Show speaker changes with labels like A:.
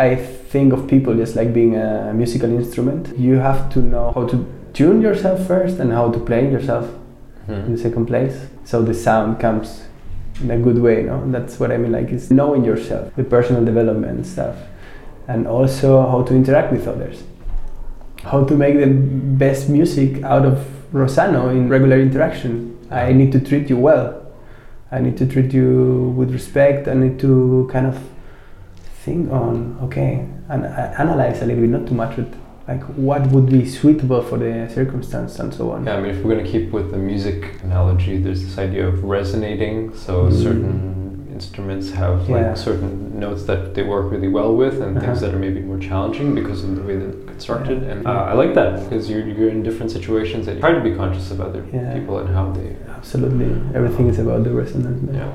A: I think of people just like being a musical instrument. You have to know how to tune yourself first and how to play yourself
B: Mhm.
A: in second place. So the sound comes in a good way, no? That's what I mean, like it's knowing yourself, the personal development stuff. And also how to interact with others. How to make the best music out of Rosano in regular interaction. I need to treat you well. I need to treat you with respect. I need to kind of think on, okay, and uh, analyze a little bit, not too much, but like what would be suitable for the circumstance and so on.
B: Yeah, I mean, if we're going to keep with the music analogy, there's this idea of resonating. So
A: Mm.
B: certain instruments have
A: Yeah.
B: like certain notes that they work really well with, and things
A: Uh-huh.
B: that are maybe more challenging because of the way they're constructed.
A: Yeah.
B: And uh, I like that because you're, you're in different situations and you try to be conscious of other
A: Yeah.
B: people and how they.
A: Absolutely, everything is about the resonance.
B: Yeah.